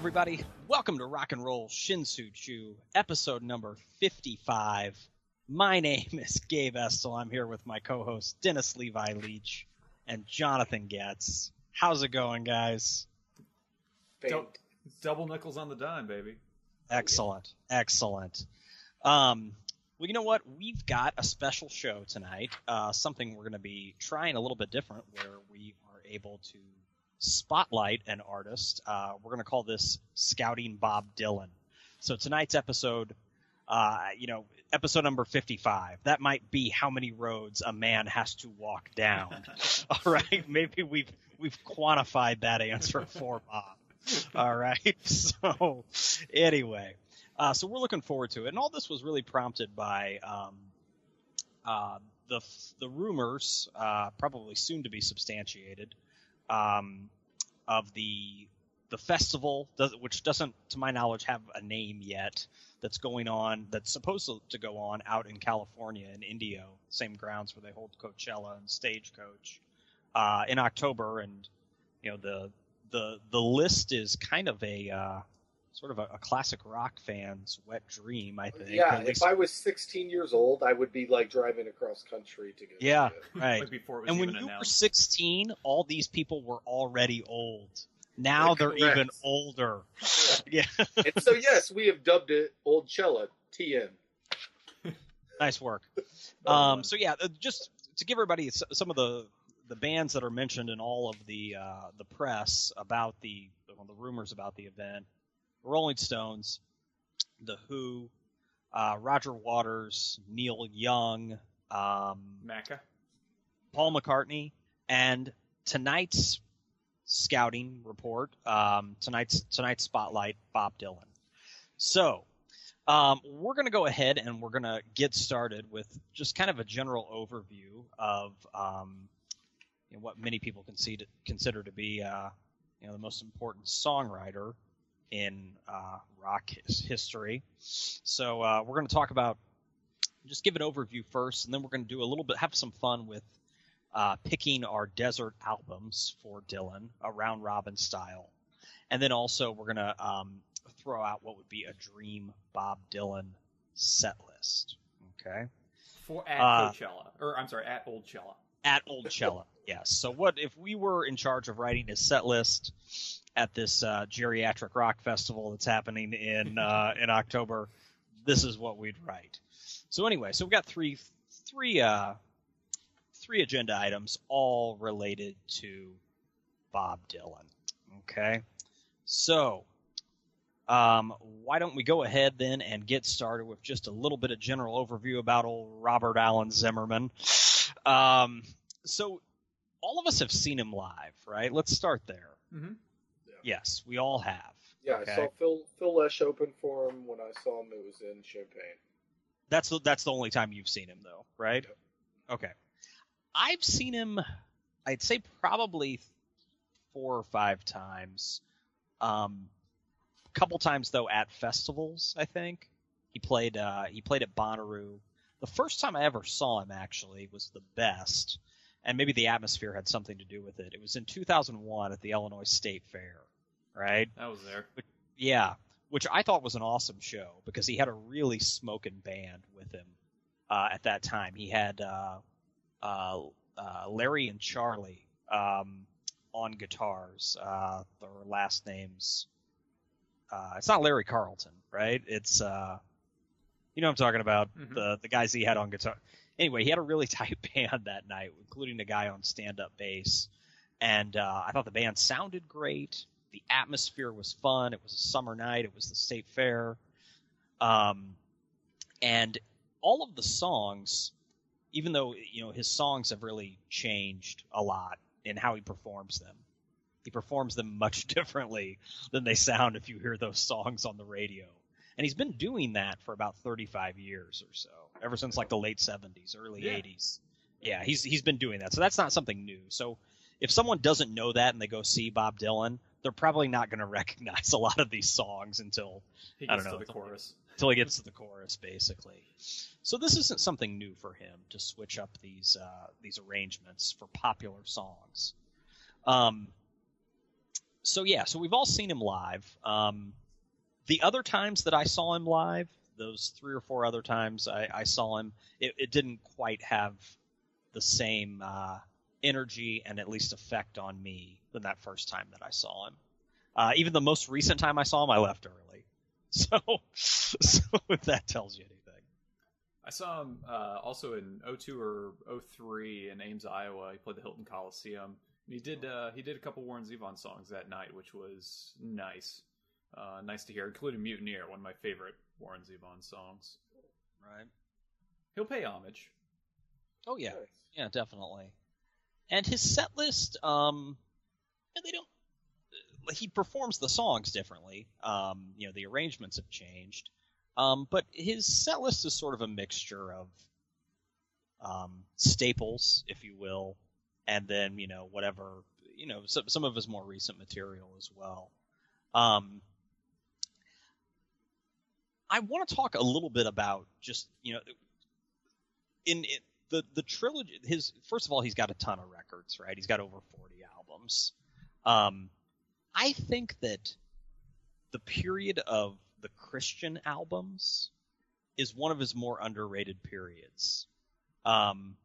everybody. Welcome to Rock and Roll Shinsu Chu, episode number 55. My name is Gabe Estel. I'm here with my co-host Dennis Levi Leach and Jonathan Getz. How's it going, guys? Dou- double nickels on the dime, baby. Excellent. Excellent. Um, well, you know what? We've got a special show tonight. Uh, something we're going to be trying a little bit different, where we are able to spotlight an artist. Uh, we're going to call this Scouting Bob Dylan. So tonight's episode, uh, you know, episode number 55, that might be how many roads a man has to walk down. All right. Maybe we've, we've quantified that answer for Bob. All right. So anyway, uh, so we're looking forward to it. And all this was really prompted by, um, uh, the, the rumors, uh, probably soon to be substantiated, um, of the the festival, which doesn't, to my knowledge, have a name yet. That's going on. That's supposed to go on out in California in Indio, same grounds where they hold Coachella and Stagecoach uh, in October. And you know the the the list is kind of a uh, sort of a, a, classic rock fan's wet dream. I think. Yeah, if I was 16 years old, I would be like driving across country to go. Yeah, right. like before it was and even when you announced. were 16, all these people were already old. Now they're Correct. even older. Yeah, and so, yes, we have dubbed it Old Cella TM. nice work. Um, so yeah, uh, just to give everybody some of the the bands that are mentioned in all of the uh, the press about the well, the rumors about the event: Rolling Stones, The Who, uh, Roger Waters, Neil Young, um, Macca. Paul McCartney, and tonight's scouting report, um, tonight's tonight's spotlight, Bob Dylan. So um, we're going to go ahead and we're going to get started with just kind of a general overview of um, you know, what many people consider consider to be uh, you know the most important songwriter in uh, rock his- history. So uh, we're going to talk about just give an overview first, and then we're going to do a little bit, have some fun with uh, picking our desert albums for Dylan, a round robin style, and then also we're going to um, throw out what would be a dream Bob Dylan set list. Okay, For at Uh, Coachella, or I'm sorry, at Old Cella. at Old Cella, yes. So what if we were in charge of writing a set list at this uh, geriatric rock festival that's happening in uh, in October? This is what we'd write. So anyway, so we've got three three uh, three agenda items, all related to Bob Dylan. Okay, so um, why don't we go ahead then and get started with just a little bit of general overview about old Robert Allen Zimmerman. Um, so all of us have seen him live, right? Let's start there. Mm-hmm. Yes, we all have. Yeah, Okay. I saw Phil Phil Lesh open for him. When I saw him, it was in Champaign. That's the, that's the only time you've seen him, though, right? Okay. I've seen him. I'd say probably four or five times. Um, a couple times though at festivals. I think he played. Uh, he played at Bonnaroo. The first time I ever saw him actually was the best, and maybe the atmosphere had something to do with it. It was in 2001 at the Illinois State Fair, right? That was there. Yeah, which I thought was an awesome show because he had a really smoking band with him uh, at that time. He had uh, uh, uh, Larry and Charlie um, on guitars. Uh, their last names. Uh, it's not Larry Carlton, right? It's uh, you know what I'm talking about Mhm. the the guys he had on guitar. Anyway, he had a really tight band that night, including the guy on stand up bass, and uh, I thought the band sounded great the atmosphere was fun. It was a summer night. It was the state fair. Um, and all of the songs, even though, you know, his songs have really changed a lot in how he performs them. He performs them much differently than they sound if you hear those songs on the radio. And he's been doing that for about 35 years or so, ever since like the late 70s, early Yeah. 80s. Yeah, he's he's been doing that. So that's not something new. So if someone doesn't know that and they go see Bob Dylan, they're probably not going to recognize a lot of these songs until He I gets don't to know. the chorus. until he gets to the chorus, basically. So this isn't something new for him to switch up these uh, these arrangements for popular songs. Um, so yeah, so we've all seen him live. Um, the other times that I saw him live, those three or four other times I, I saw him, it, it, didn't quite have the same uh, energy and at least effect on me than that first time that I saw him. Uh, even the most recent time I saw him, I left early. So, so if that tells you anything. I saw him uh, also in 02 or 03 in Ames, Iowa. He played the Hilton Coliseum. He did uh, he did a couple Warren Zevon songs that night, which was nice. Uh, nice to hear, including Mutineer, one of my favorite Warren Zevon songs. Right. He'll pay homage. Oh yeah, yeah, definitely. And his set list, um, they don't. He performs the songs differently. Um, you know, the arrangements have changed. Um, but his set list is sort of a mixture of um, staples, if you will, and then you know whatever you know some some of his more recent material as well. Um, I want to talk a little bit about just you know in, in the the trilogy. His first of all, he's got a ton of records, right? He's got over forty albums. Um, I think that the period of the Christian albums is one of his more underrated periods. Um,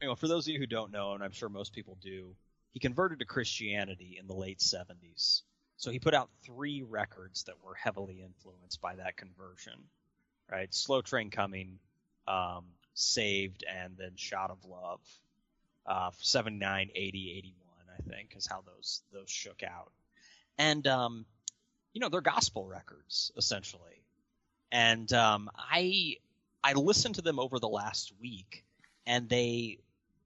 you know, for those of you who don't know, and I'm sure most people do, he converted to Christianity in the late 70s. So he put out three records that were heavily influenced by that conversion, right? Slow Train Coming, um, Saved, and then Shot of Love. Uh, 79, 80, 81, I think, is how those those shook out. And um, you know, they're gospel records essentially. And um, I I listened to them over the last week, and they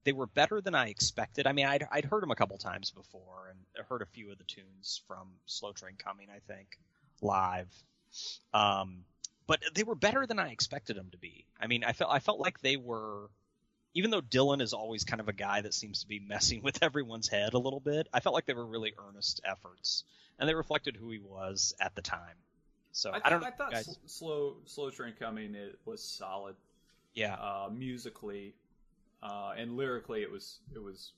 they were better than I expected. I mean, I'd, I'd heard them a couple times before and I heard a few of the tunes from Slow Train Coming, I think, live. Um, but they were better than I expected them to be. I mean, I felt I felt like they were, even though Dylan is always kind of a guy that seems to be messing with everyone's head a little bit. I felt like they were really earnest efforts, and they reflected who he was at the time. So I, th- I don't. I thought guys... slow slow train coming it was solid. Yeah. Uh, musically, uh, and lyrically it was it was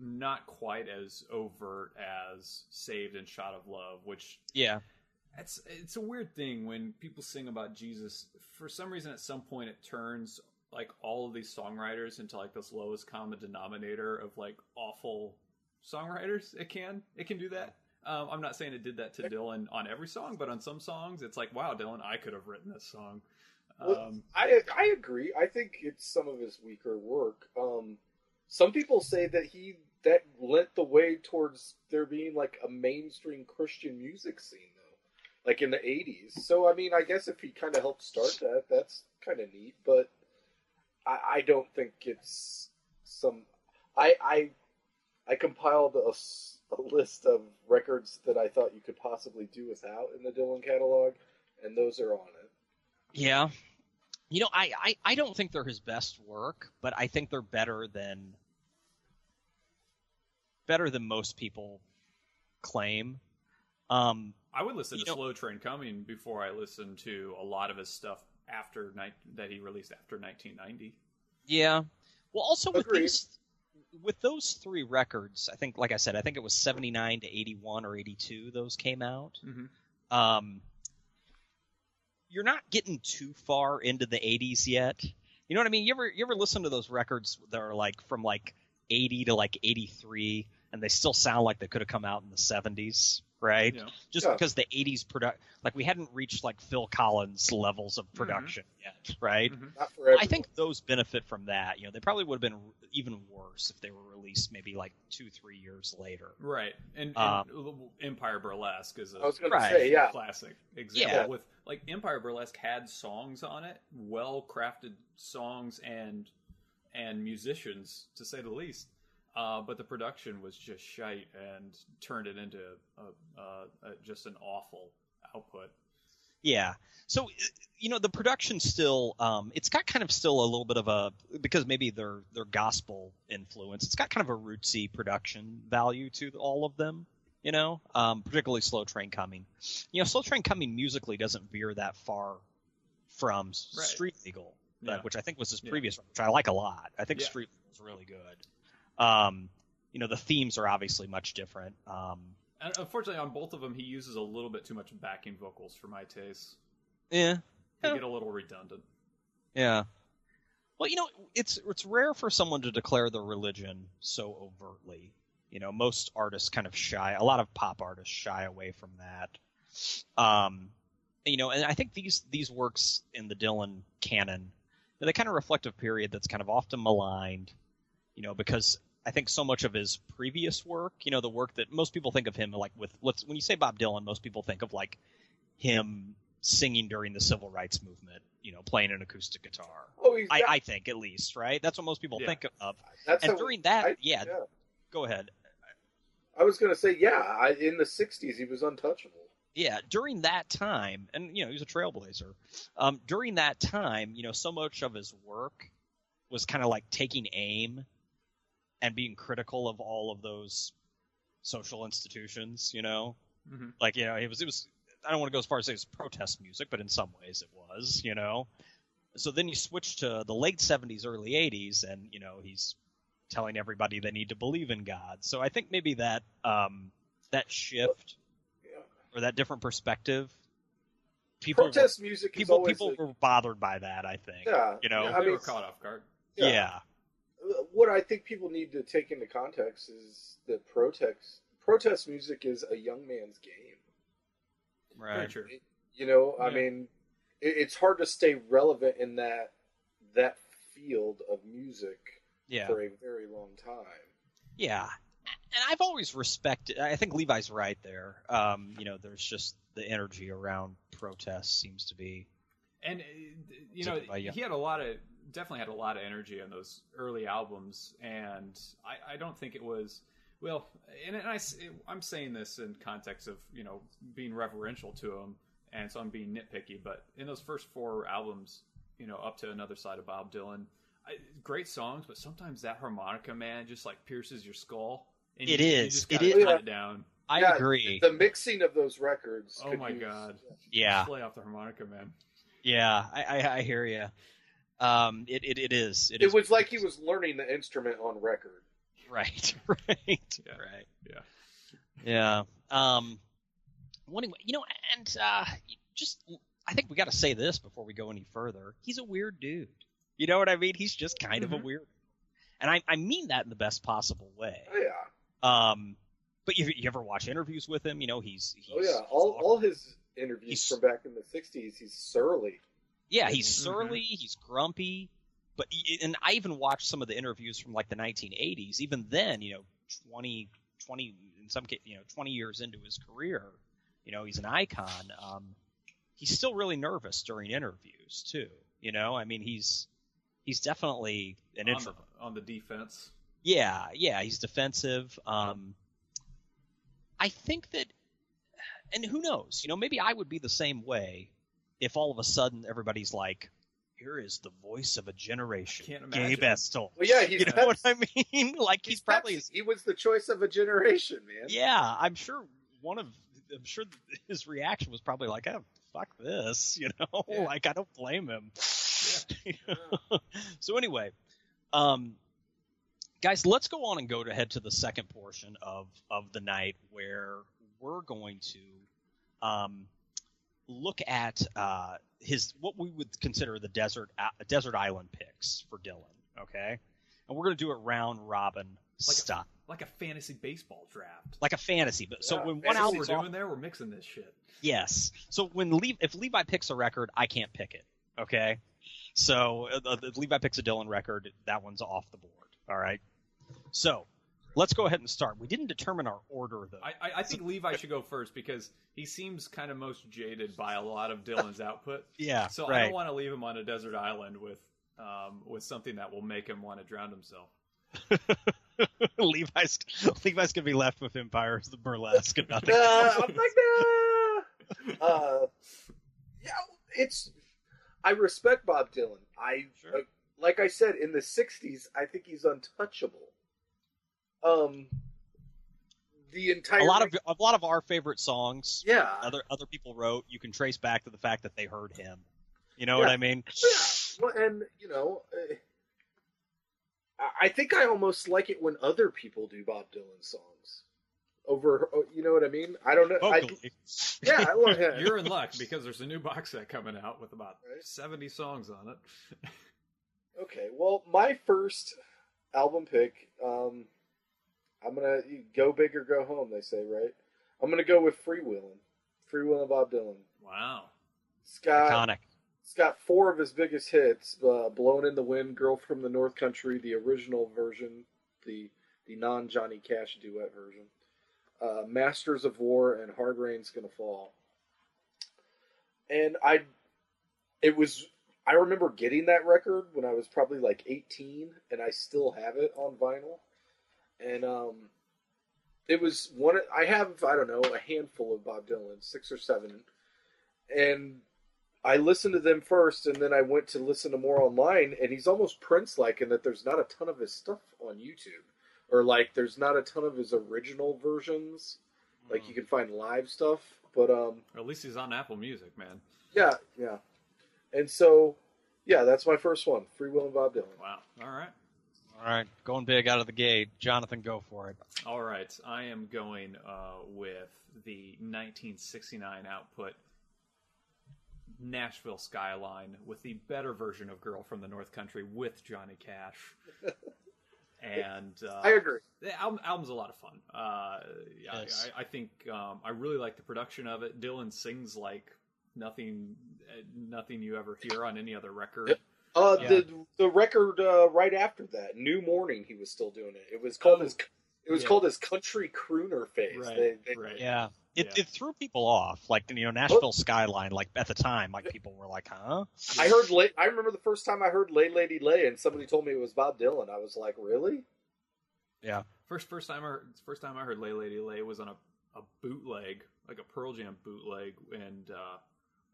not quite as overt as Saved and Shot of Love, which yeah, it's it's a weird thing when people sing about Jesus. For some reason, at some point, it turns like all of these songwriters into like this lowest common denominator of like awful songwriters. It can it can do that. Um, I'm not saying it did that to Dylan on every song, but on some songs, it's like, wow, Dylan, I could have written this song. Um, I I agree. I think it's some of his weaker work. Um, some people say that he that lent the way towards there being like a mainstream Christian music scene though, like in the '80s. So I mean, I guess if he kind of helped start that, that's kind of neat. But I, I don't think it's some. I I I compiled a, a list of records that I thought you could possibly do without in the Dylan catalog, and those are on it. Yeah, you know, I, I, I don't think they're his best work, but I think they're better than better than most people claim. Um, I would listen to know, Slow Train Coming before I listen to a lot of his stuff after ni- that he released after 1990. Yeah. Well, also Agreed. with these, with those three records, I think, like I said, I think it was 79 to 81 or 82. Those came out. Mm-hmm. Um, you're not getting too far into the 80s yet. You know what I mean? You ever you ever listen to those records that are like from like 80 to like 83 and they still sound like they could have come out in the 70s? Right? Yeah. Just yeah. because the '80s product, like we hadn't reached like Phil Collins levels of mm-hmm. production mm-hmm. yet, right? Mm-hmm. I think those benefit from that. You know, they probably would have been even worse if they were released maybe like two, three years later. Right, and, um, and Empire Burlesque is a I was right. say, yeah, classic example. Yeah. With like Empire Burlesque had songs on it, well crafted songs and and musicians to say the least uh, but the production was just shite and turned it into a, a, a, just an awful output. Yeah. So you know the production still um, it's got kind of still a little bit of a because maybe they're they're gospel influence. It's got kind of a rootsy production value to all of them. You know, um, particularly Slow Train Coming. You know, Slow Train Coming musically doesn't veer that far from right. Street Legal, yeah. which I think was his previous, yeah. which I like a lot. I think yeah. Street Legal is really good. Um, you know, the themes are obviously much different. Um, And unfortunately, on both of them, he uses a little bit too much backing vocals for my taste. Yeah. They Yeah. get a little redundant. Yeah. Well, you know, it's it's rare for someone to declare their religion so overtly. You know, most artists kind of shy. A lot of pop artists shy away from that. Um, you know, and I think these these works in the Dylan canon, they kind of reflect a period that's kind of often maligned. You know, because I think so much of his previous work, you know, the work that most people think of him like with let's when you say Bob Dylan, most people think of like him singing during the civil rights movement, you know, playing an acoustic guitar. Oh, I, I think at least, right? That's what most people Yeah. think of. that's And during that, I- yeah, go ahead. I was gonna say, yeah. I, in the '60s, he was untouchable. Yeah, during that time, and you know, he was a trailblazer. Um, during that time, you know, so much of his work was kind of like taking aim and being critical of all of those social institutions. You know, hmm like you know, it was it was. I don't want to go as far as say it's protest music, but in some ways it was. You know, so then you switch to the late '70s, early '80s, and you know, he's telling everybody they need to believe in God. So I think maybe that um, that shift or that different perspective. People Protest music were, is people always people a- were bothered by that. I think. yeah. you know, yeah, they I mean, were caught off guard. Yeah. What I think people need to take into context is that protest protest music is a young man's game. Right. true. You know, I mean, it, it's hard to stay relevant in that that field of music Yeah. for a very long time. Yeah. And I've always respected. I think Levi's right there. Um, you know, there's just the energy around protest seems to be. And uh, you know, Taken by young- he had a lot of definitely had a lot of energy on those early albums, and I, I don't think it was well. And, and I, am saying this in context of you know being reverential to him, and so I'm being nitpicky. But in those first four albums, you know, up to another side of Bob Dylan, I, great songs, but sometimes that harmonica man just like pierces your skull. And It you, is. You just It gotta cut it down. I Yeah, agree. The mixing of those records. Oh could my use- God. yeah. Play off the harmonica man. Yeah. I, I, I hear you. Um, it, it, it is. It is It was like he was learning the instrument on record. Right. Right. Yeah. Right. Yeah. Yeah. Um. Well, anyway, you know, and uh, just I think we got to say this before we go any further. He's a weird dude. You know what I mean? He's just kind of a Mhm. weird, and I I mean that in the best possible way. Oh yeah. Um. But you, you ever watch interviews with him? You know, he's, he's Oh yeah. All awkward. all his interviews He's- from back in the '60s, he's surly. Yeah, he's Mhm. surly, he's grumpy, but and I even watched some of the interviews from like the 1980s. Even then, you know, 20, 20 in some case, you know, 20 years into his career, you know, he's an icon. Um, he's still really nervous during interviews too. You know, I mean, he's he's definitely an on the, introvert. on the defense. Yeah, yeah, he's defensive. Um, I think that, and who knows? You know, maybe I would be the same way if all of a sudden everybody's like, "Here is the voice of a generation, can't Gabe imagine. Estel." Well, yeah, he's You know what I mean? like he's, probably, Pepsi. he was the choice of a generation, man. yeah. I'm sure one of, I'm sure his reaction was probably like, "Oh, fuck this," you know. Yeah. like I don't blame him. so anyway, um, guys, let's go on and go to head to the second portion of of the night where we're going to um, look at uh, his what we would consider the desert uh, desert island picks for Dylan. Okay, and we're going to do it round robin Like a- Like a fantasy baseball draft. like a fantasy. But so Yeah, when one fantasy That's what album's we're off, doing there. We're mixing this shit. Yes. So when Le- if Levi picks a record, I can't pick it. Okay. So uh, if Levi picks a Dylan record, that one's off the board. All right. So let's go ahead and start. We didn't determine our order though. I, I, I think Levi should go first because he seems kind of most jaded by a lot of Dylan's output. yeah. So I don't want to leave him on a desert island with um, with something that will make him want to drown himself. Levi's Levi's gonna be left with Empire the Burlesque and nothing. Uh, else. I'm like, nah. Uh, yeah, it's. I respect Bob Dylan. I Sure. uh, like I said in the '60s. I think he's untouchable. Um, the entire a lot of a lot of our favorite songs, yeah, other other people wrote, you can trace back to the fact that they heard him. You know what I mean? yeah. Well, and you know, uh, I- I think I almost like it when other people do Bob Dylan songs. over. oh, You know what I mean? I don't know. I, yeah, I want to. You're in luck because there's a new box set coming out with about Right. 70 songs on it. Okay, well, my first album pick, um, I'm gonna go big or go home. They say, right? I'm gonna go with Freewheelin', Freewheelin' Bob Dylan. Wow. It's got Iconic. it's got four of his biggest hits: uh, "Blowin' in the Wind," "Girl from the North Country," the original version, the the non Johnny Cash duet version, uh, "Masters of War," and "Hard Rain's Gonna Fall." And I, it was I remember getting that record when I was probably like 18, and I still have it on vinyl. And um, it was one. I have I don't know a handful of Bob Dylan, six or seven, and I listened to them first, and then I went to listen to more online. And he's almost Prince-like in that there's not a ton of his stuff on YouTube, or like there's not a ton of his original versions. Like you can find live stuff, but um, Or at least he's on Apple Music, man. yeah, yeah. And so, yeah, that's my first one. Freewheelin' Bob Dylan. Wow. All right. All right, going big out of the gate. Jonathan, go for it. All right. I am going uh, with the 1969 output Nashville Skyline with the better version of Girl from the North Country with Johnny Cash. and uh, I agree. The album, album's a lot of fun. Uh, yeah, Yes. I, I think um, I really like the production of it. Dylan sings like nothing, uh, nothing you ever hear on any other record. Yep. Uh, Yeah. the the record uh, right after that, New Morning, he was still doing it. It was called Oh, his. It was yeah. called his country crooner phase. Right, They, they, right. Yeah. It, Yeah. it threw people off. Like, you know, Nashville Skyline, like, at the time, like, people were like, huh? I heard. Lay, I remember the first time I heard "Lay Lady Lay" and somebody told me it was Bob Dylan. I was like, really? Yeah. First, first time I heard, first time I heard "Lay Lady Lay" was on a, a bootleg, like a Pearl Jam bootleg, and uh,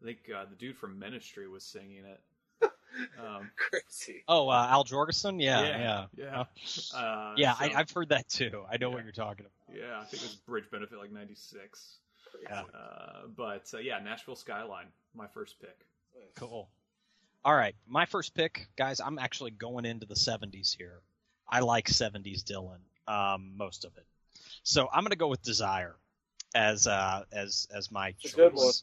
I think uh, the dude from Ministry was singing it. Um, Crazy. Oh, uh, Al Jourgensen? Yeah, yeah. yeah, Yeah, yeah. Uh, yeah so- I, I've heard that too. I know what you're talking about. yeah. I think it was Bridge Benefit like '96. Yeah. Uh, but uh, yeah, Nashville Skyline, my first pick. Cool. All right, my first pick, guys. I'm actually going into the 70s here. I like 70s Dylan, um, most of it. So I'm going to go with Desire as uh, as as my It's a choice. good one.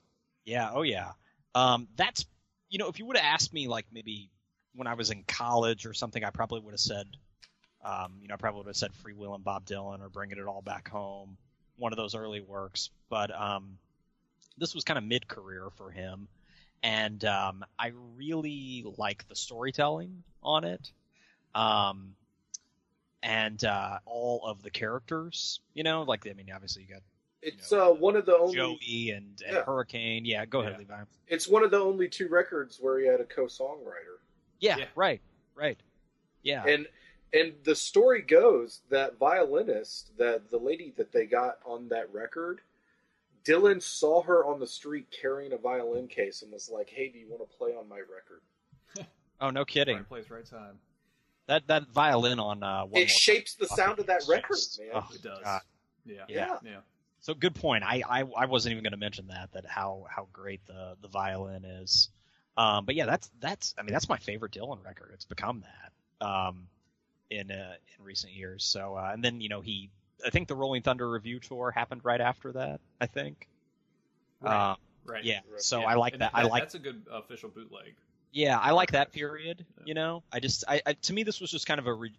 Yeah. Oh yeah. Um, that's you know, if you would have asked me like maybe when I was in college or something, I probably would have said, um, you know, I probably would have said Freewheelin' Bob Dylan or Bringing It All Back Home, one of those early works. But um, this was kind of mid career for him, and um, I really like the storytelling on it. Um, and uh, all of the characters, you know, like I mean, obviously you got It's You know, uh, one of the only. Joey and, and Yeah. Hurricane. Yeah, go ahead, Yeah. Levi. It's one of the only two records where he had a co-songwriter. Yeah, Yeah. right, right. Yeah, and and the story goes that violinist that the lady that they got on that record dylan saw her on the street carrying a violin case and was like hey do you want to play on my record oh no kidding. Right place, right time. That that violin on uh, one it More shapes the Time sound of that record just- man oh, It does. God. Yeah. Yeah. Yeah. So good point. I, I, I wasn't even going to mention that that how how great the the violin is. Um, but yeah, that's that's I mean that's my favorite Dylan record. It's become that um, in uh, in recent years. So uh, and then you know he I think the Rolling Thunder Revue tour happened right after that. I think. Right. Uh, Right. yeah. Right. So Yeah. I like And that. I like That's a good official bootleg. Yeah, I like that period. Yeah. You know, I just, I, I to me, this was just kind of a. Re,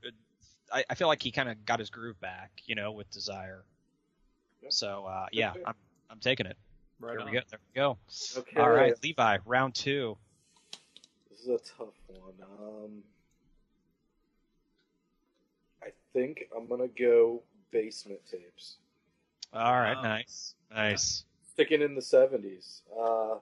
I, I feel like he kind of got his groove back. You know, with Desire. Yeah. So uh, yeah, Okay. I'm, I'm taking it. Right there on. we go. There we go. okay All right, Levi, round two. this is a tough one um i think i'm gonna go basement tapes All right, Wow. nice, nice. sticking in the 70s uh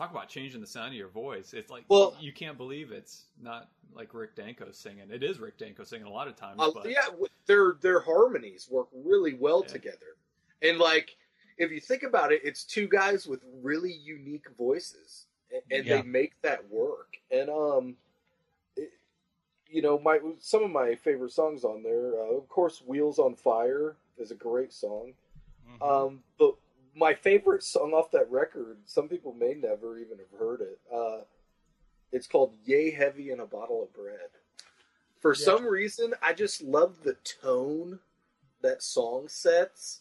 Talk about changing the sound of your voice. It's like Well- you can't believe it's not like Rick Danko singing. It is Rick Danko singing a lot of times, Uh, but yeah, their their harmonies work really well Yeah. together, and like if you think about it, it's two guys with really unique voices, and, Yeah. they make that work. And um, it, you know, my some of my favorite songs on there, uh, of course, "Wheels on Fire" is a great song. Mhm. Um, but my favorite song off that record, some people may never even have heard it. Uh, it's called "Yea Heavy and a Bottle of Bread." For Yeah. some reason, I just love the tone that song sets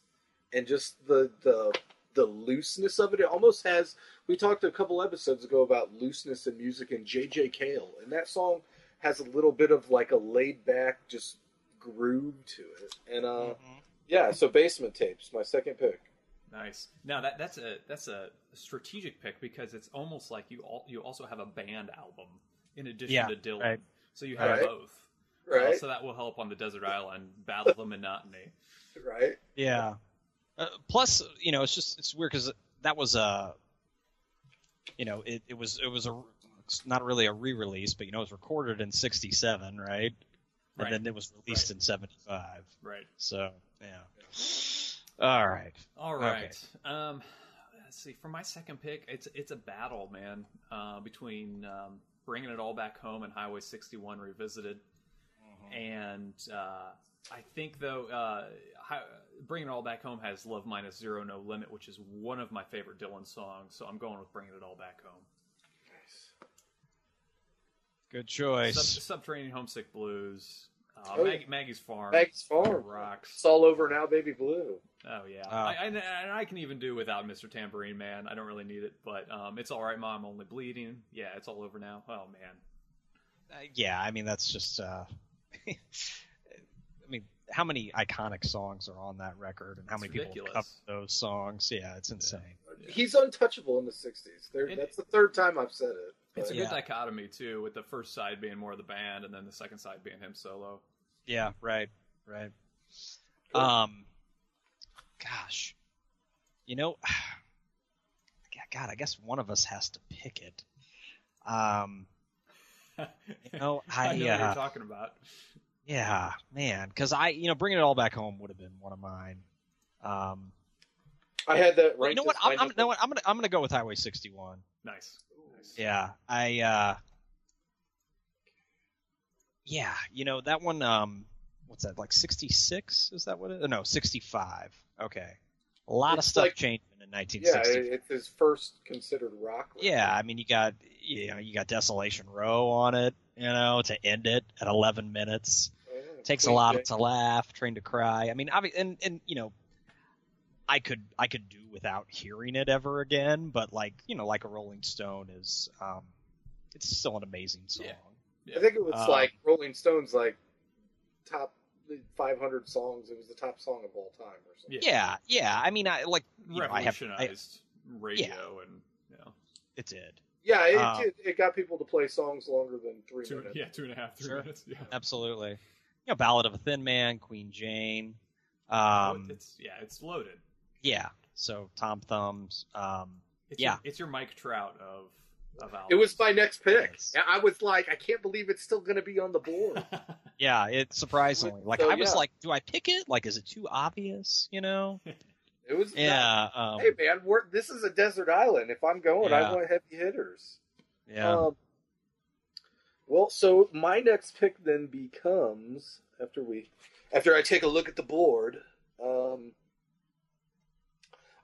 and just the the the looseness of it. It almost has. We talked a couple episodes ago about looseness in music and J.J. Cale, and that song has a little bit of like a laid back, just groove to it. And uh, Mhm. yeah, so Basement Tapes, my second pick. Nice. Now that that's a that's a strategic pick because it's almost like you all you also have a band album in addition Yeah, to Dylan. right. So you have Right. both. Uh, Right, so that will help on the desert island battle the monotony. right. Yeah. Uh, plus, you know, it's just it's weird because that was a, you know, it, it was it was a it's not really a re-release, but you know, it was recorded in '67, right? And Right. then it was released Right. in '75. Right. So yeah. All right. All Okay. Um, let's see. For my second pick, it's it's a battle, man, uh, between um, bringing it all back home and Highway 61 revisited. And uh, I think though, uh, Hi- bringing it all back home has "Love Minus Zero No Limit," which is one of my favorite Dylan songs. So I'm going with "Bringing It All Back Home." Good Sub- choice. Subterranean Homesick Blues. Uh, Oh, Mag- Maggie's Farm. Maggie's Farm. rocks. It's all over now, baby blue. Oh yeah, Oh. I, I, and I can even do without Mr. Tambourine Man. I don't really need it, but um, it's all right, Mom. Only bleeding. Yeah, it's all over now. Oh man, Uh, yeah, I mean that's just. uh I mean, how many iconic songs are on that record, and how It's many people have those songs? Yeah, it's insane. He's untouchable in the '60s. There, And- that's the third time I've said it. it's a but- Yeah. good dichotomy too, with the first side being more of the band, and then the second side being him solo. Yeah, right, right. Cool. Um, gosh, you know, God, I guess one of us has to pick it. Um, You know, I I, know what uh, you're talking about. yeah, man, because I, you know, bringing it all back home would have been one of mine. Um, I had that you right. know what? I'm, I'm, you know what? I'm gonna, I'm gonna go with Highway 61. Nice. nice. Yeah, I, uh, yeah, you know that one. Um, what's that? Like 66? Is that what it? No, 65. Okay, a lot of stuff like- changed in 1960. it- it's his first considered rock. record. Yeah, I mean, you got you know you got Desolation Row on it. You know, to end it at 11 minutes Yeah, takes a lot Jane. to laugh. Train to Cry. I mean, obvi- and and you know, I could I could do without hearing it ever again. But like you know, like a Rolling Stone is, um, it's still an amazing song. Yeah. I think it was Um, like Rolling Stones, like top 500 songs. It was the top song of all time, or something. Yeah, yeah. I mean, I like you know, I have I, Revolutionized radio and you know, it did Yeah, it, Um, it, it got people to play songs longer than three two, minutes. yeah, two and a half, three Sure. minutes. Yeah. absolutely. You know, Ballad of a Thin Man, Queen Jane. Oh, Um, it's yeah, it's loaded. yeah. So Tom Thumbs. Um, It's Yeah. your, it's your Mike Trout of of albums. It was my next pick. Yes. And I was like, I can't believe it's still going to be on the board. yeah, it's surprisingly like So, I was yeah. like, do I pick it? Like, is it too obvious? You know? It was. Yeah. Um, Hey man, we're, this is a desert island. If I'm going, Yeah. I want heavy hitters. yeah. Um, well, so my next pick then becomes after we, after I take a look at the board. Um,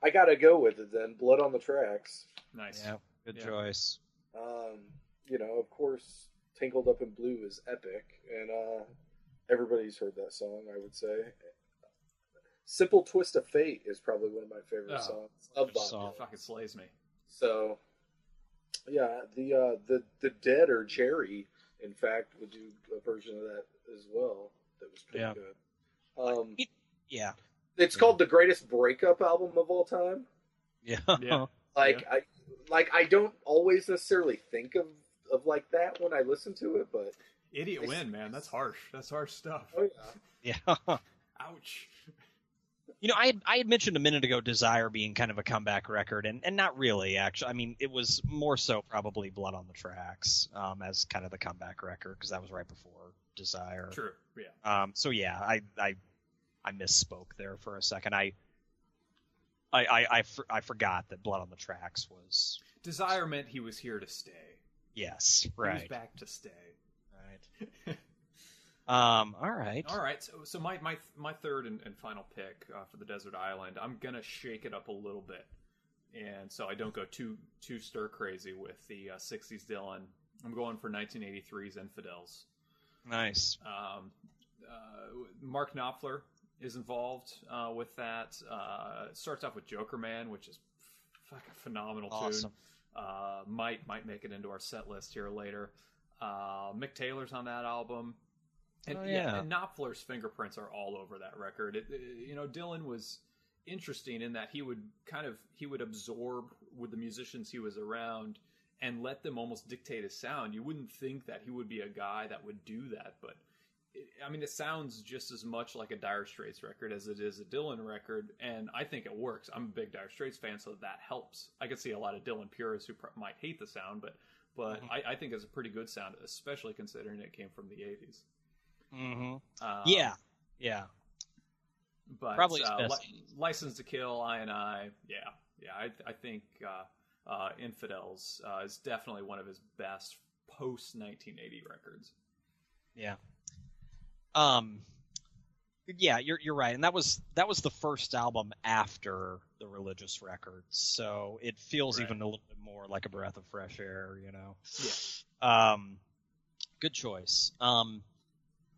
I gotta go with it then. Blood on the tracks. nice. yeah. Good Yeah. choice. Um, you know, of course, "Tangled Up in Blue" is epic, and uh, everybody's heard that song. I would say. "Simple Twist of Fate" is probably one of my favorite Oh, songs of Bob song. Dylan. It fucking slays me. So, yeah, the uh, the the Dead or Jerry, in fact, would do a version of that as well. That was pretty Yeah. good. Um, Yeah. it's called the greatest breakup album of all time. Yeah. Yeah. Like Yeah. I like I don't always necessarily think of of like that when I listen to it, but Idiot It's- win, man. That's harsh. That's harsh stuff. oh yeah, yeah. Ouch. You know, I had, I had mentioned a minute ago Desire being kind of a comeback record, and, and not really, actually. I mean, it was more so probably Blood on the Tracks um, as kind of the comeback record, because that was right before Desire. True. Yeah. Um, so, yeah, I, I I misspoke there for a second. I I, I, I, for, I forgot that Blood on the Tracks was. Desire meant he was here to stay. Yes, He was right. back to stay. Right. Um, all right. All right. So, so my my my third and, and final pick uh, for the desert island, I'm gonna shake it up a little bit, and so I don't go too too stir crazy with the uh, '60s Dylan. I'm going for 1983's Infidels. Nice. Um, uh, Mark Knopfler is involved uh, with that. Uh, it starts off with Jokerman, which is fucking phenomenal Awesome. tune. Uh, might might make it into our set list here later. Uh, Mick Taylor's on that album, and Oh, yeah, yeah. and Knopfler's fingerprints are all over that record. It, it- you know, Dylan was interesting in that he would kind of he would absorb with the musicians he was around and let them almost dictate his sound. You wouldn't think that he would be a guy that would do that, but I mean, it sounds just as much like a Dire Straits record as it is a Dylan record, and I think it works. I'm a big Dire Straits fan, so that helps. I could see a lot of Dylan purists who pr- might hate the sound, but but Mhm. I, I think it's a pretty good sound, especially considering it came from the '80s. Mm-hmm. Um, yeah, yeah. but Probably uh, li- License to Kill, I and I, yeah, yeah. I, I think uh, uh, Infidels uh, is definitely one of his best post 1980 records. Yeah. Um yeah, you're you're right. And that was that was the first album after the religious records. So it feels Right. even a little bit more like a breath of fresh air, you know. Yeah. Um good choice. Um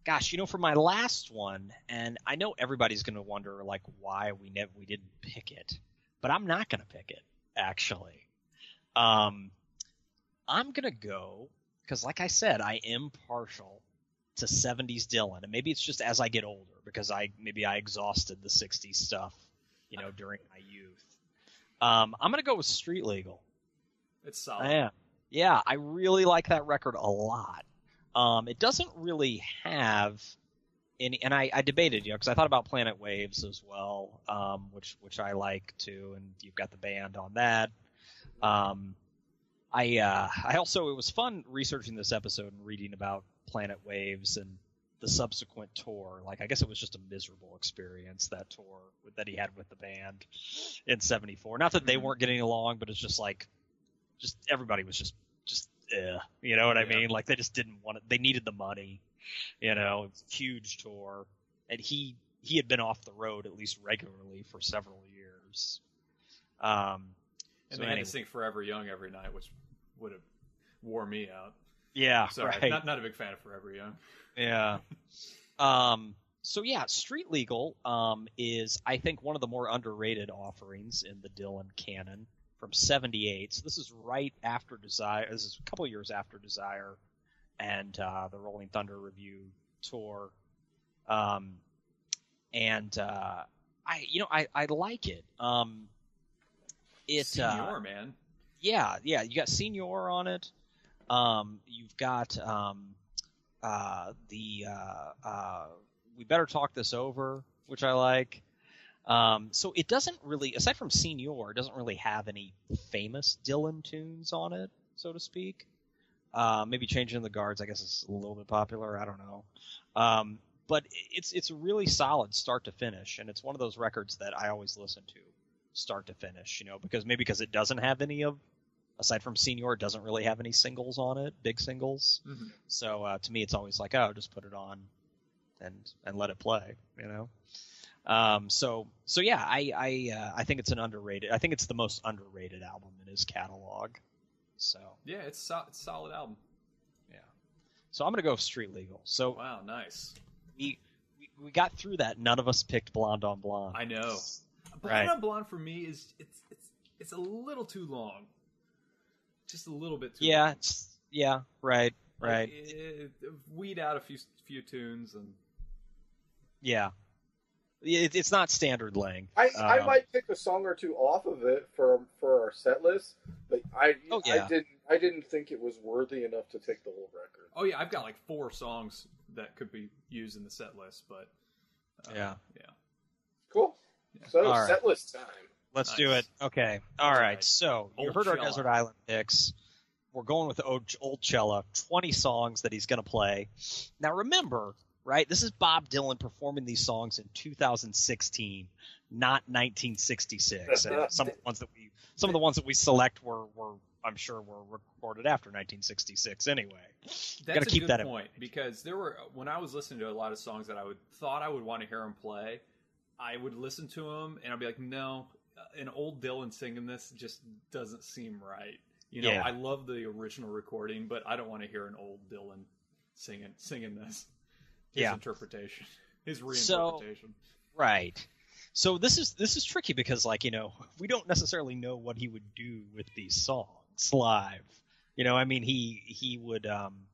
gosh, you know for my last one and I know everybody's going to wonder like why we never we didn't pick it. But I'm not going to pick it actually. Um I'm going to go because like I said, I am partial to 70s Dylan, and maybe it's just as I get older because I maybe I exhausted the 60s stuff, you know, during my youth. Um, I'm gonna go with Street Legal. It's solid. I am. Yeah, I really like that record a lot. Um, it doesn't really have any, and I, I debated, you know, because I thought about Planet Waves as well, um, which which I like too, and you've got the band on that. Um, I uh, I also it was fun researching this episode and reading about Planet Waves and the subsequent tour. Like I guess it was just a miserable experience that tour that he had with the band in '74. Not that they Mhm. weren't getting along, but it's just like just everybody was just just eh, you know what I mean? Like they just didn't want it. They needed the money, you know. It was a huge tour, and he he had been off the road at least regularly for several years. Um, and so they had to sing "Forever Young" every night, which would have wore me out. Yeah, Sorry, right. not not a big fan of "Forever Young." Yeah. Um, so yeah, Street Legal um, is I think one of the more underrated offerings in the Dylan canon from '78. So this is right after Desire. This is a couple years after Desire and uh, the Rolling Thunder Revue tour. Um, and uh, I, you know, I, I like it. Um, it uh, Señor man. yeah, yeah. You got Señor on it. Um, you've got um, uh, the uh, uh, we better talk this over, which I like. Um, so it doesn't really, aside from Señor, it doesn't really have any famous Dylan tunes on it, so to speak. Uh, maybe changing the guards, I guess, is a little bit popular. I don't know. Um, but it's it's really solid start to finish, and it's one of those records that I always listen to, start to finish. You know, because maybe because it doesn't have any of, aside from Señor, it doesn't really have any singles on it, big singles. Mhm. So uh, to me, it's always like, oh, just put it on, and and let it play. You know. Um, so so yeah, I I uh, I think it's an underrated. I think it's the most underrated album in his catalog. So Yeah, it's, so, it's a solid album. yeah. So I'm gonna go with Street Legal. So Wow, nice. we, we we got through that. None of us picked Blonde on Blonde. I know. Blonde Right. on Blonde for me is it's it's it's a little too long. Just a little bit too yeah, long. yeah, right, right, it- weed out a few few tunes and yeah. Yeah, It, it's not standard length. I, I Um, might pick a song or two off of it for for our set list, but I Oh, yeah. I didn't I didn't think it was worthy enough to take the whole record. oh yeah, I've got like four songs that could be used in the set list, but uh, Yeah. yeah. Cool. Yeah. So All right. set list time. Let's Nice. do it. Okay. All All right. right. So you Old heard our Desert Island picks. We're going with old, old Cella. Twenty songs that he's going to play. Now remember, right? This is Bob Dylan performing these songs in 2016, not 1966. and some of the ones that we, some of the ones that we select were, were I'm sure were recorded after 1966. Anyway, That's Gotta a keep good that in point because there were when I was listening to a lot of songs that I would thought I would want to hear him play, I would listen to him and I'd be like, no, an old Dylan singing this just doesn't seem right. You know, Yeah. I love the original recording, but I don't want to hear an old Dylan singing singing this. His Yeah. interpretation, his So- reinterpretation. Right. So this is this is tricky because like you know we don't necessarily know what he would do with these songs live. You know, I mean he he would um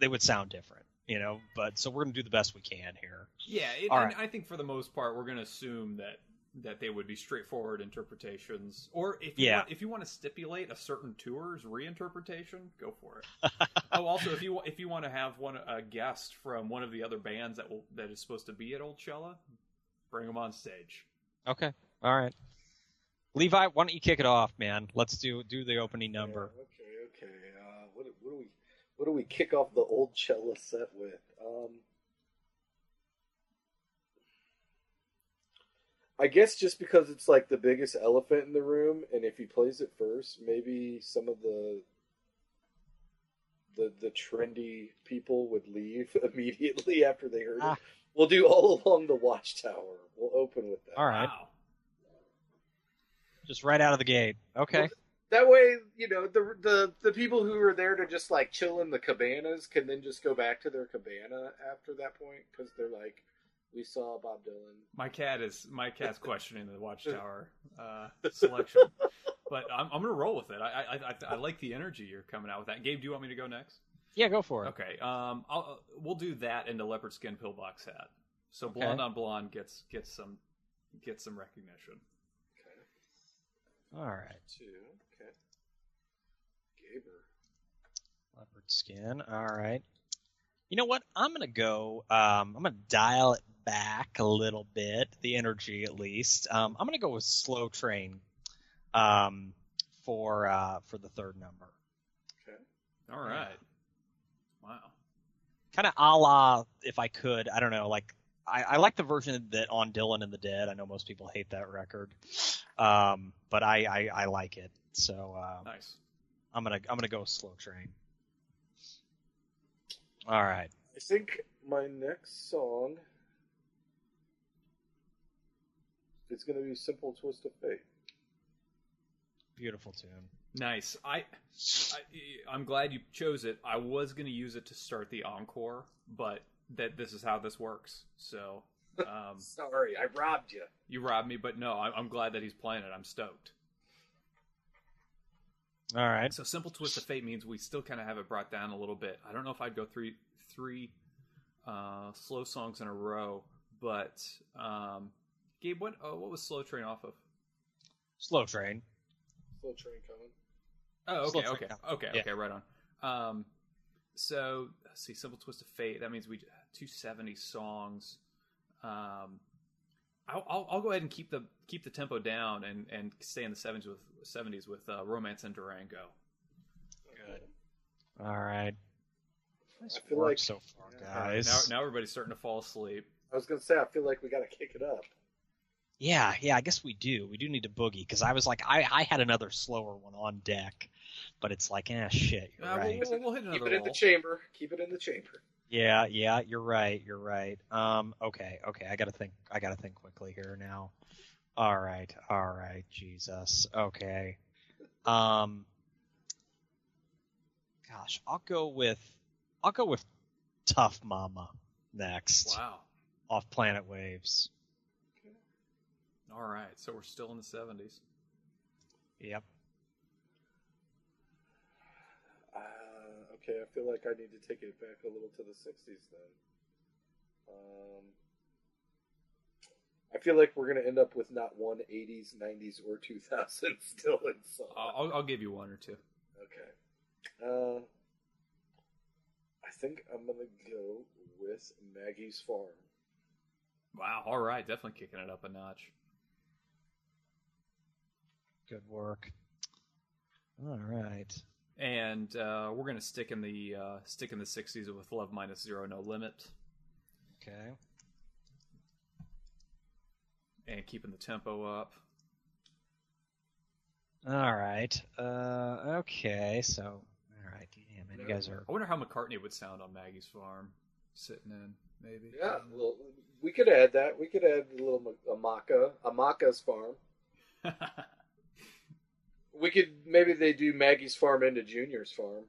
they would sound different. You know, but so we're gonna do the best we can here. Yeah, it, and right. I think for the most part, we're going to assume that that they would be straightforward interpretations. Or if you Yeah. want, if you want to stipulate a certain tour's reinterpretation, go for it. oh, also if you if you want to have one a guest from one of the other bands that will that is supposed to be at Oldchella, bring them on stage. Okay. All right. Levi, why don't you kick it off, man? Let's do do the opening number. Yeah, okay, okay. Uh, what, what do we what do we kick off the Oldchella set with? Um, I guess just because it's like the biggest elephant in the room, and if he plays it first, maybe some of the the the trendy people would leave immediately after they heard Ah. it. We'll do all along the watchtower. We'll open with that. All right. Wow. Just right out of the gate. Okay. That way, you know, the the the people who are there to just like chill in the cabanas can then just go back to their cabana after that point because they're like, we saw Bob Dylan. My cat is my cat's questioning the Watchtower uh, selection, but I'm, I'm going to roll with it. I, I I I like the energy you're coming out with that. Gabe, do you want me to go next? Yeah, go for it. Okay, um, I'll, uh, we'll do that in the leopard skin pillbox hat. So Okay. blonde on blonde gets gets some gets some recognition. Okay, All right. two. Okay, Gaber. Leopard skin. All right. You know what? I'm gonna go. Um, I'm gonna dial it back a little bit, the energy at least. Um, I'm gonna go with slow train. Um, for uh for the third number. Okay, All right. Wow. Kind of a la, if I could, I don't know, like I, I like the version that on Dylan and the Dead. I know most people hate that record, um, but I, I I like it. So uh, Nice. I'm gonna I'm gonna go slow train. All right. I think my next song is going to be "Simple Twist of Fate." Beautiful tune. Nice. I, I I'm glad you chose it. I was going to use it to start the encore, but that this is how this works. So um, Sorry, I robbed you. you robbed me, but no, I'm, I'm glad that he's playing it. I'm stoked. All right. So simple twist of fate means we still kind of have it brought down a little bit. I don't know if I'd go three three uh, slow songs in a row, but um, Gabe, what uh, what was slow train off of? Slow train. Slow train coming. Oh, okay, okay, Coming. okay, Yeah. okay, right on. Um, so let's see, simple twist of fate. That means we two seventy songs. Um, I'll, I'll I'll go ahead and keep the keep the tempo down and and stay in the seventies with seventies with uh, romance in Durango. Good. All right. Nice I feel work like- so far, yeah. All right, guys. now now everybody's starting to fall asleep. I was going to say, I feel like we got to kick it up. Yeah, yeah. I guess we do. We do need to boogie because I was like, I I had another slower one on deck, but it's like, eh, shit. You're Uh, right. we'll, we'll, we'll hit another Keep it in the chamber. Keep it in the chamber. Yeah, yeah, you're right. You're right. Um, okay, okay. I gotta think. I gotta think quickly here now. All right, all right. Jesus. Okay. Um. Gosh, I'll go with. I'll go with Tough Mama next. Wow. Off Planet Waves. All right, so we're still in the seventies. Yep. Uh, okay, I feel like I need to take it back a little to the 60s then. Um, I feel like we're going to end up with not one 80s, 90s, or 2000s Dylan song. I'll, I'll give you one or two. Okay. Uh, I think I'm going to go with Maggie's Farm. Wow. All right, definitely kicking it up a notch. Good work. All right. And uh, we're gonna stick in the uh, stick in the sixties with Love Minus Zero No Limit Okay. and keeping the tempo up. All right. Uh. Okay. So. All right. Damn man, you guys are. I wonder how McCartney would sound on Maggie's farm, sitting in maybe. Yeah, a little, we could add that. We could add a little Amaka, Amaka's Farm. We could maybe they do Maggie's Farm into Junior's Farm.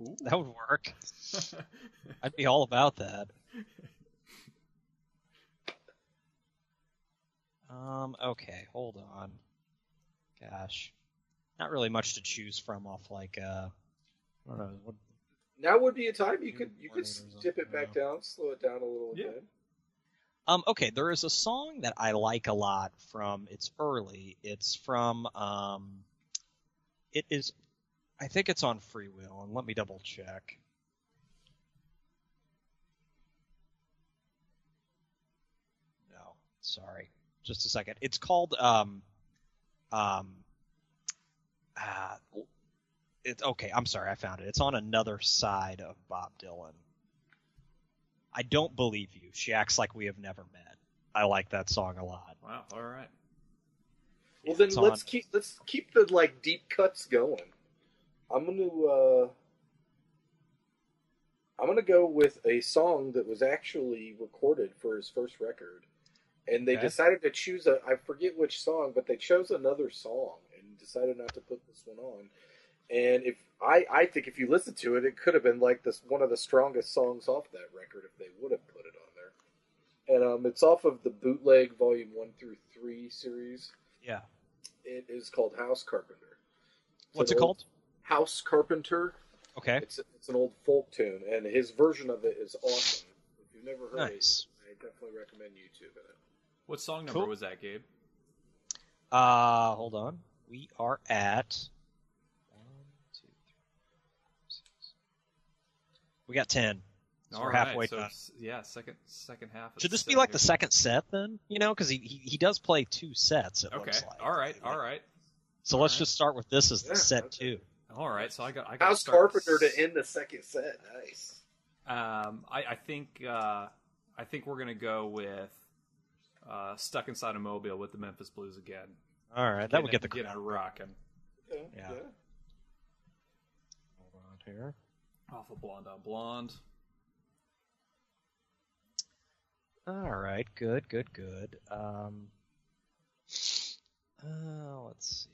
Ooh. That would work. I'd be all about that. Um, okay, hold on. Gosh, not really much to choose from off like uh, I don't know. What, Now would be a time you could you could dip it back down, slow it down a little Yeah. bit. Um, okay, there is a song that I like a lot from. It's early. It's from. Um, it is. I think it's on Freewheelin', and let me double check. No, sorry, just a second. It's called um, um, uh, it's okay. I'm sorry, I found it. It's on another side of Bob Dylan. I don't believe you. She acts like we have never met. I like that song a lot. Wow. All right. Well then It's let's on- keep let's keep the like deep cuts going. I'm gonna uh I'm gonna go with a song that was actually recorded for his first record. And they Okay. decided to choose a I forget which song, but they chose another song and decided not to put this one on. And if I I think if you listen to it, it could have been like this one of the strongest songs off that record if they would have put it on there. And um it's off of the bootleg volume one through three series. Yeah. It is called House Carpenter. It's What's it old- called? House Carpenter. Okay. It's it's an old folk tune, and his version of it is awesome. If you've never heard Nice. it, I definitely recommend YouTube it. What song number Cool. was that, Gabe? Uh, hold on. We are at one, two, three, four, six. We got ten. So All we're right, halfway so done. yeah, second second half. Should this be like here. the second set then? You know, because he, he he does play two sets. It Okay. looks like. All right. All right. So All let's right. just start with this as Yeah, the set okay. two. All right. So I got. I got House Carpenter to end the second set. Nice. Um, I, I think. Uh, I think we're gonna go with uh, "Stuck Inside a Mobile" with the Memphis Blues again. All right, that would get the get it crowd rocking Yeah. Yeah. Hold on here. Off of Blonde on Blonde. All right, good, good, good. Um, uh, let's see.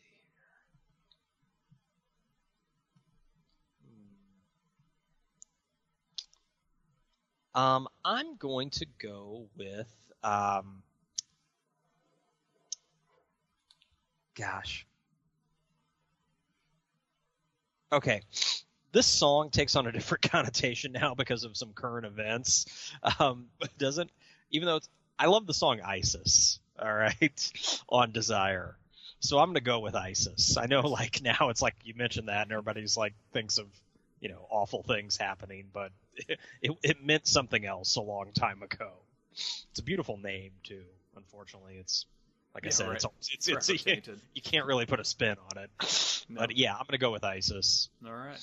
Hmm. Um, I'm going to go with um, gosh. Okay. This song takes on a different connotation now because of some current events. Um, doesn't even though it's, I love the song ISIS, all right, on Desire. So I'm going to go with ISIS. I know like now it's like you mentioned that and everybody's like thinks of, you know, awful things happening, but it, it, it meant something else a long time ago. It's a beautiful name too. Unfortunately, it's like I said, right. it's it's, it's, tainted. you can't really put a spin on it. No. But yeah, I'm going to go with ISIS. All right.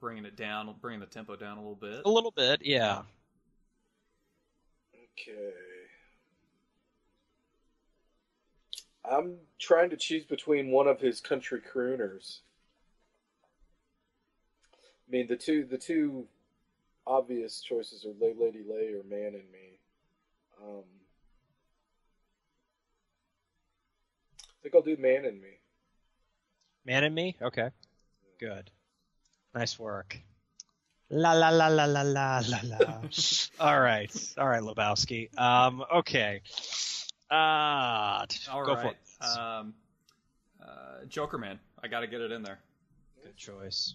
Bringing it down, bringing the tempo down a little bit. A little bit, yeah. Okay. I'm trying to choose between one of his country crooners. I mean, the two the two obvious choices are "Lay Lady Lay" or "Man and Me." Um, I think I'll do "Man and Me." Man and me? Okay. Good. Nice work. La la la la la la la la. All right. All right, Lebowski. Um, okay. Uh, All go right. for it. Um, uh, Jokerman. I got to get it in there. Good choice.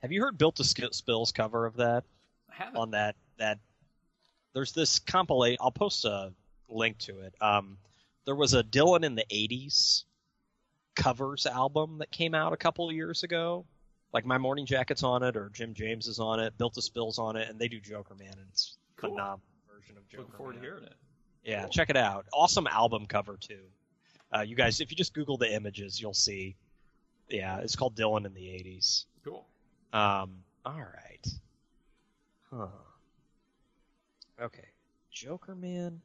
Have you heard Built to Sk- Spill's cover of that? I haven't. On that that there's this compilation. I'll post a link to it. Um, there was a Dylan in the '80s covers album that came out a couple of years ago. Like My Morning Jacket's on it, or Jim James is on it, Built to Spill's on it, and they do Jokerman, and it's a Cool. phenomenal version of Joker Looking forward Man. to hearing it. Yeah, Cool. check it out. Awesome album cover too. Uh, you guys, if you just Google the images, you'll see. Yeah, it's called Dylan in the '80s. Cool. Um, all right. Huh. Okay. Jokerman.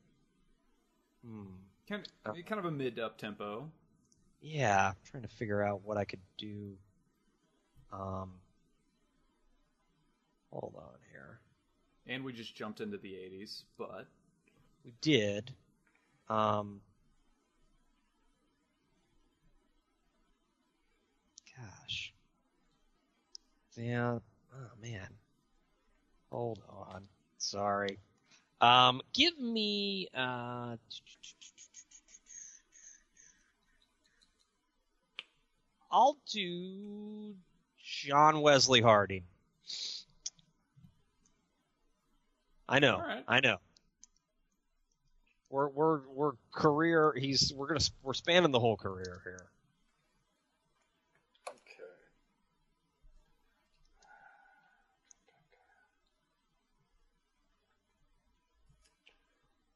Hmm. Kind of, Oh. kind of a mid up tempo. Yeah, I'm trying to figure out what I could do. Um, hold on here. And we just jumped into the 80s, but. We did. Um, gosh. Yeah. Oh, man. Hold on. Sorry. Um, give me. Uh, I'll do John Wesley Harding. I know. All right. I know. We're we're we're career. He's we're gonna we're spanning the whole career here. Okay.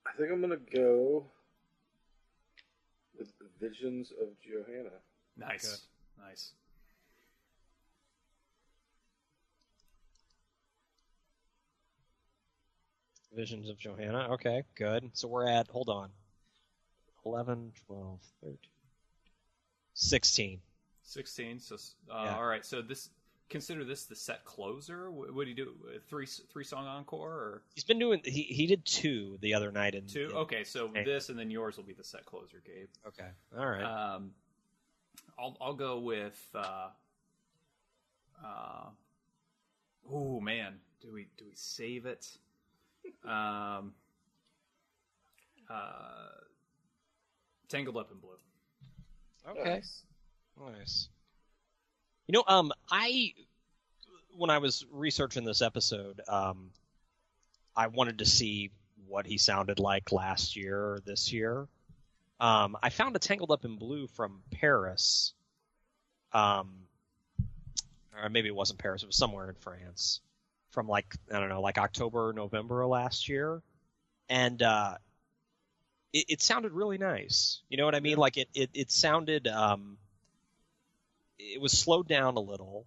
I think I'm gonna go with Visions of Johanna. Nice, nice. Visions of Johanna. Okay, good. So we're at hold on. 11, 12, 13, 16. Sixteen. So, uh, Yeah. all right. So this consider this the set closer. What, what do you do? Three three song encore or He's been doing. He he did two the other night in two? in- Okay, so this and then yours will be the set closer, Gabe. Okay. All right. Um, I'll I'll go with. Uh, uh, oh man, do we do we save it? Um, uh, tangled up in blue. okay. Nice. Nice. You know, um, I when I was researching this episode, um, I wanted to see what he sounded like last year or this year. Um, I found a Tangled Up in Blue from Paris. Um, or maybe it wasn't Paris; it was somewhere in France. From like I don't know, like October, November of last year, and uh, it, it sounded really nice. You know what I mean? Like it, it, it sounded. Um, it was slowed down a little,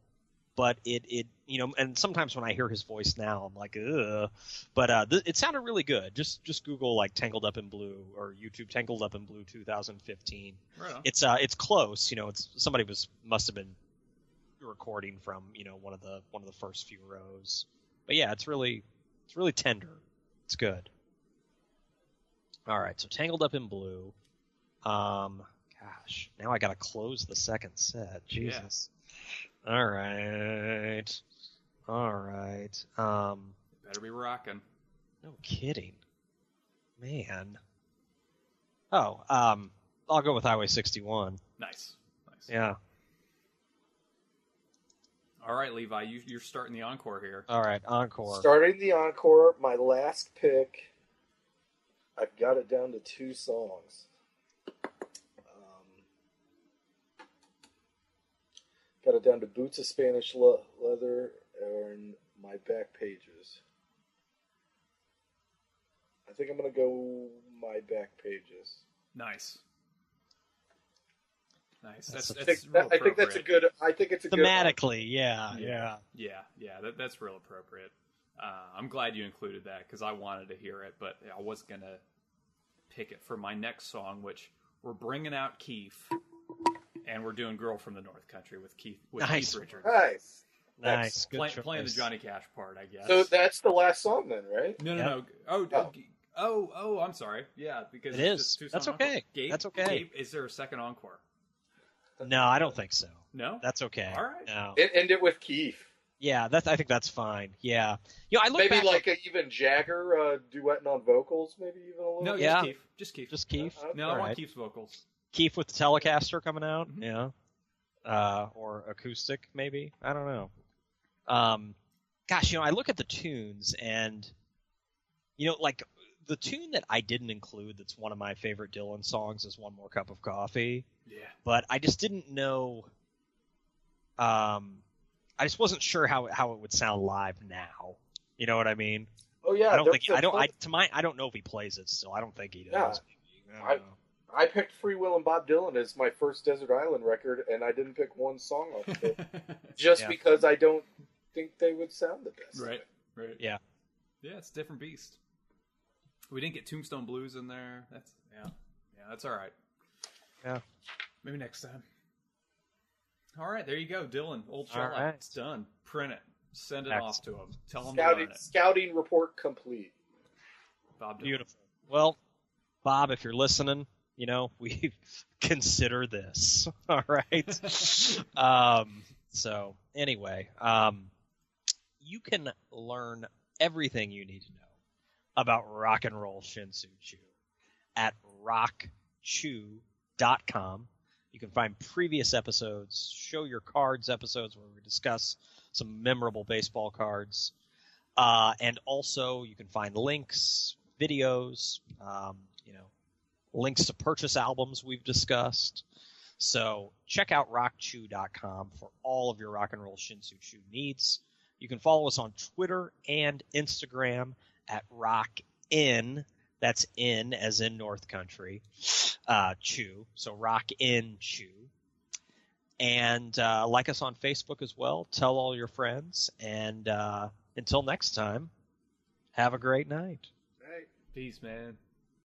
but it, it, you know, and sometimes when I hear his voice now, I'm like, ugh. But uh, th- it sounded really good. Just, just Google like "Tangled Up in Blue" or YouTube "Tangled Up in Blue" 2015. Right. It's, uh, it's close. You know, it's somebody was must have been recording from you know one of the one of the first few rows. But yeah, it's really, it's really tender. It's good. All right, so "Tangled Up in Blue." Um, gosh, now I gotta close the second set. Jesus. All right. All right. Um, Better be rocking. no kidding. Man. Oh, um, I'll go with Highway 61. Nice, nice. Yeah. All right, Levi, you, you're starting the encore here. All right, encore. Starting the encore, my last pick. I've got it down to two songs. Um, got it down to Boots of Spanish Le- Leather and My Back Pages. I think I'm going to go My Back Pages. Nice, nice. That's That's that's, think, real that, I think that's a good. I think it's a good. Thematically, yeah, Yeah. yeah. Yeah, yeah, that, that's real appropriate. Uh, I'm glad you included that because I wanted to hear it, but I was gonna pick it for my next song, which we're bringing out Keith, and we're doing "Girl from the North Country" with Keith with Nice. Keith Richards, Nice. Nice. Good Play, playing the Johnny Cash part, I guess. So that's the last song then, right? no, no, Yep. no. Oh, Oh. oh, oh, I'm sorry. Yeah, because It it's is. just two That's okay. Gabe, That's okay. Gabe, is there a second encore? No, I don't think so. No. That's okay. All right. No. And end it with Keith. Yeah, that's. I think that's fine. Yeah. You know, I look Maybe back like a, even Jagger uh, duetting on vocals, maybe even a little. no. Yeah. just Keith. Just Keith. just Keith. Uh, no, I All want right. Keith's vocals. Keith with the Telecaster coming out. Mhm. Yeah. Uh, or acoustic, maybe. I don't know. Um, gosh, you know, I look at the tunes and, you know, like the tune that I didn't include that's one of my favorite Dylan songs is One More Cup of Coffee, Yeah. but I just didn't know. Um, I just wasn't sure how how it would sound live now. You know what I mean? Oh yeah, I don't there's think I a don't. I to my I don't know if he plays it still. I don't think he does. Yeah. I I- I picked Freewheelin' Bob Dylan as my first Desert Island record, and I didn't pick one song off of it just Yeah. because I don't think they would sound the best. Right. Right. Yeah. Yeah, it's a different beast. We didn't get Tombstone Blues in there. That's yeah. Yeah, that's all right. Yeah. Maybe next time. All right, there you go, Dylan. Old All Charlotte. right. It's done. Print it. Send it Excellent. off to him. Tell him to Scouting, it. scouting report complete. Bob Dylan. Beautiful. Well, Bob, if you're listening, you know we consider this. All right. um, so anyway, um, you can learn everything you need to know about rock and roll Shinsu Chu at rockchu.com. You can find previous episodes, show your cards episodes where we discuss some memorable baseball cards. Uh, and also you can find links, videos, um, you know, links to purchase albums we've discussed. So check out rockchew.com for all of your rock and roll Shinsu Chew needs. You can follow us on Twitter and Instagram at rockin. That's in as in North Country, uh, Chew. So rock in Chew. And uh, like us on Facebook as well. Tell all your friends. And uh, until next time, have a great night. Peace, man.